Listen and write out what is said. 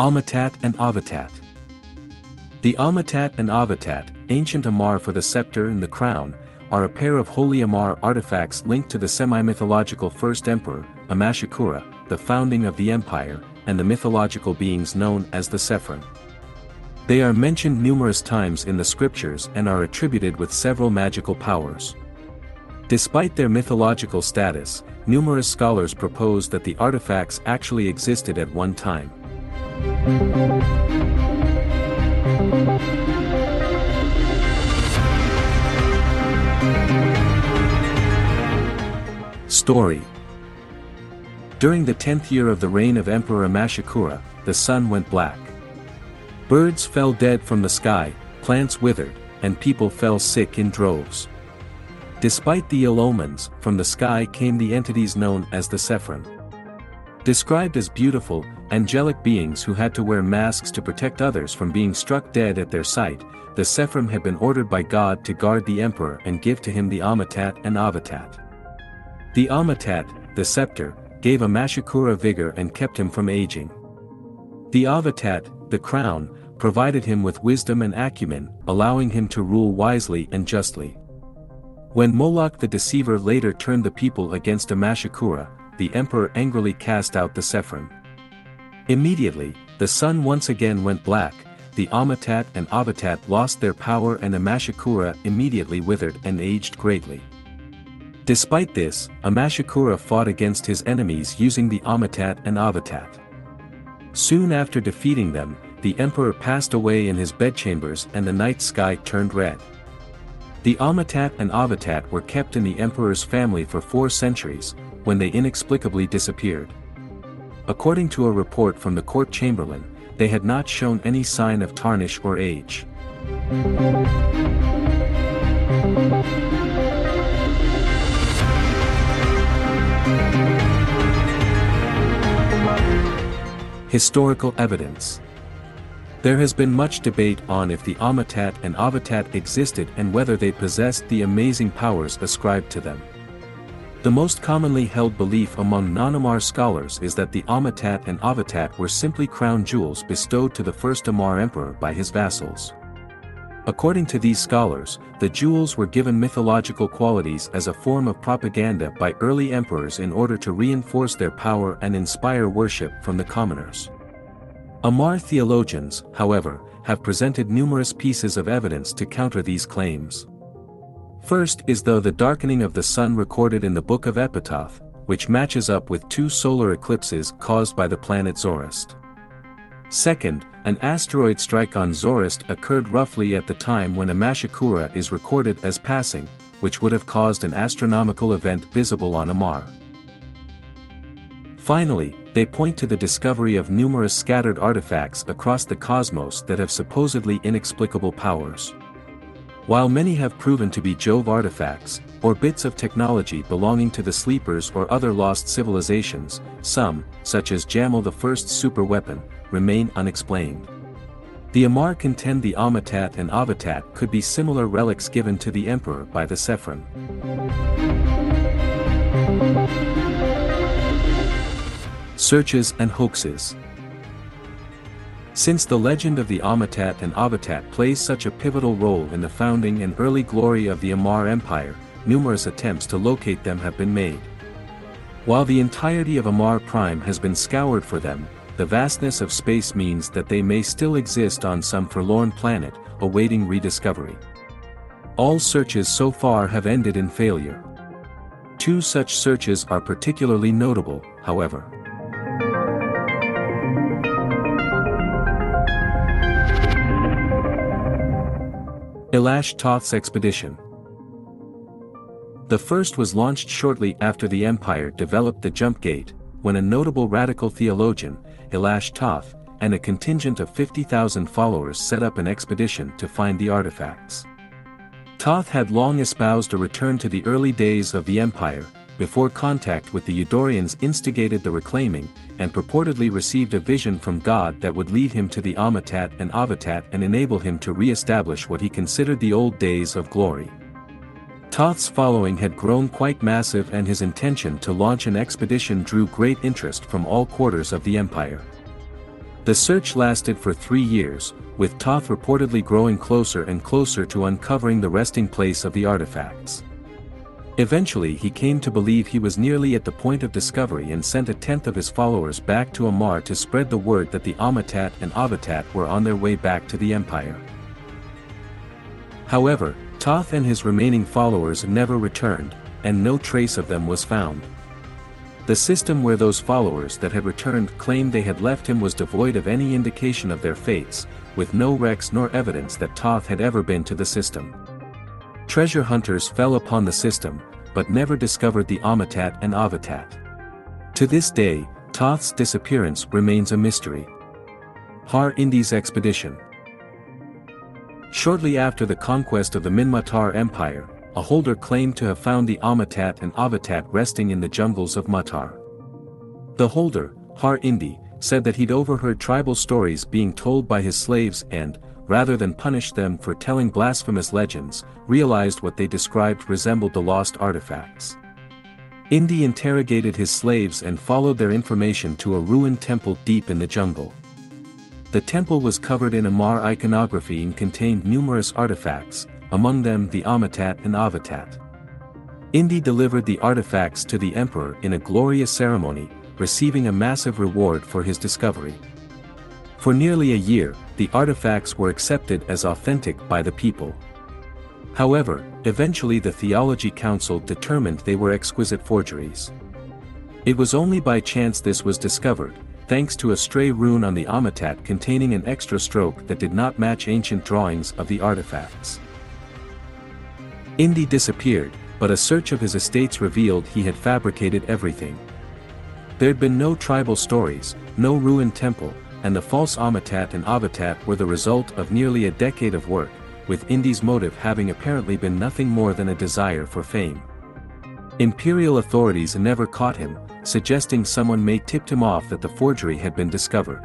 Ametat and Avetat. The Ametat and Avetat, ancient Amarr for the scepter and the crown, are a pair of holy Amarr artifacts linked to the semi-mythological first emperor, Amash Akura, the founding of the empire, and the mythological beings known as the Sephron. They are mentioned numerous times in the scriptures and are attributed with several magical powers. Despite their mythological status, numerous scholars propose that the artifacts actually existed at one time. Story During the tenth year of the reign of Emperor Amash Akura, the sun went black. Birds fell dead from the sky, plants withered, and people fell sick in droves. Despite the ill omens, from the sky came the entities known as the Sephron. Described as beautiful, angelic beings who had to wear masks to protect others from being struck dead at their sight, the Sefrim had been ordered by God to guard the emperor and give to him the Ametat and Avetat. The Ametat, the scepter, gave Amash Akura vigor and kept him from aging. The Avetat, the crown, provided him with wisdom and acumen, allowing him to rule wisely and justly. When Moloch the deceiver later turned the people against Amash Akura, the emperor angrily cast out the Sefrim. Immediately, the sun once again went black, the Ametat and Avetat lost their power and Amash Akura immediately withered and aged greatly. Despite this, Amash Akura fought against his enemies using the Ametat and Avetat. Soon after defeating them, the emperor passed away in his bedchambers and the night sky turned red. The Ametat and Avetat were kept in the emperor's family for four centuries, when they inexplicably disappeared. According to a report from the court chamberlain, they had not shown any sign of tarnish or age. Historical evidence There has been much debate on if the Ametat and Avetat existed and whether they possessed the amazing powers ascribed to them. The most commonly held belief among non-Amarr scholars is that the Ametat and Avetat were simply crown jewels bestowed to the first Amarr emperor by his vassals. According to these scholars, the jewels were given mythological qualities as a form of propaganda by early emperors in order to reinforce their power and inspire worship from the commoners. Amarr theologians, however, have presented numerous pieces of evidence to counter these claims. First is though the darkening of the sun recorded in the Book of Epitaph, which matches up with two solar eclipses caused by the planet Zoroast. Second, an asteroid strike on Zoroast occurred roughly at the time when Amash Akura is recorded as passing, which would have caused an astronomical event visible on Amarr. Finally, they point to the discovery of numerous scattered artifacts across the cosmos that have supposedly inexplicable powers. While many have proven to be Jove artifacts, or bits of technology belonging to the Sleepers or other lost civilizations, some, such as Jamyl the First superweapon, remain unexplained. The Amarr contend the Ametat and Avetat could be similar relics given to the Emperor by the Sephron. Searches and hoaxes. Since the legend of the Ametat and Avetat plays such a pivotal role in the founding and early glory of the Amarr Empire, numerous attempts to locate them have been made. While the entirety of Amarr Prime has been scoured for them, the vastness of space means that they may still exist on some forlorn planet, awaiting rediscovery. All searches so far have ended in failure. Two such searches are particularly notable, however. Elash Toth's expedition. The first was launched shortly after the Empire developed the jump gate, when a notable radical theologian, Elash Toth, and a contingent of 50,000 followers set up an expedition to find the artifacts. Toth had long espoused a return to the early days of the empire, before contact with the Udorians instigated the reclaiming, and purportedly received a vision from God that would lead him to the Ametat and Avetat and enable him to re-establish what he considered the old days of glory. Toth's following had grown quite massive and his intention to launch an expedition drew great interest from all quarters of the empire. The search lasted for three years, with Toth reportedly growing closer and closer to uncovering the resting place of the artifacts. Eventually he came to believe he was nearly at the point of discovery and sent a tenth of his followers back to Amarr to spread the word that the Ametat and Avetat were on their way back to the Empire. However, Toth and his remaining followers never returned, and no trace of them was found. The system where those followers that had returned claimed they had left him was devoid of any indication of their fates, with no wrecks nor evidence that Toth had ever been to the system. Treasure hunters fell upon the system, but never discovered the Ametat and Avetat. To this day, Toth's disappearance remains a mystery. Har Indi's expedition. Shortly after the conquest of the Minmatar Empire, a holder claimed to have found the Ametat and Avetat resting in the jungles of Matar. The holder, Har Indi, said that he'd overheard tribal stories being told by his slaves and, rather than punish them for telling blasphemous legends, realized what they described resembled the lost artifacts. Indi interrogated his slaves and followed their information to a ruined temple deep in the jungle. The temple was covered in Amarr iconography and contained numerous artifacts, among them the Ametat and Avetat. Indi delivered the artifacts to the emperor in a glorious ceremony, receiving a massive reward for his discovery. For nearly a year, the artifacts were accepted as authentic by the people. However, eventually the Theology Council determined they were exquisite forgeries. It was only by chance this was discovered, thanks to a stray rune on the Ametat containing an extra stroke that did not match ancient drawings of the artifacts. Indi disappeared, but a search of his estates revealed he had fabricated everything. There'd been no tribal stories, no ruined temple, and the false Ametat and Avetat were the result of nearly a decade of work, with Indi's motive having apparently been nothing more than a desire for fame. Imperial authorities never caught him, suggesting someone may tipped him off that the forgery had been discovered.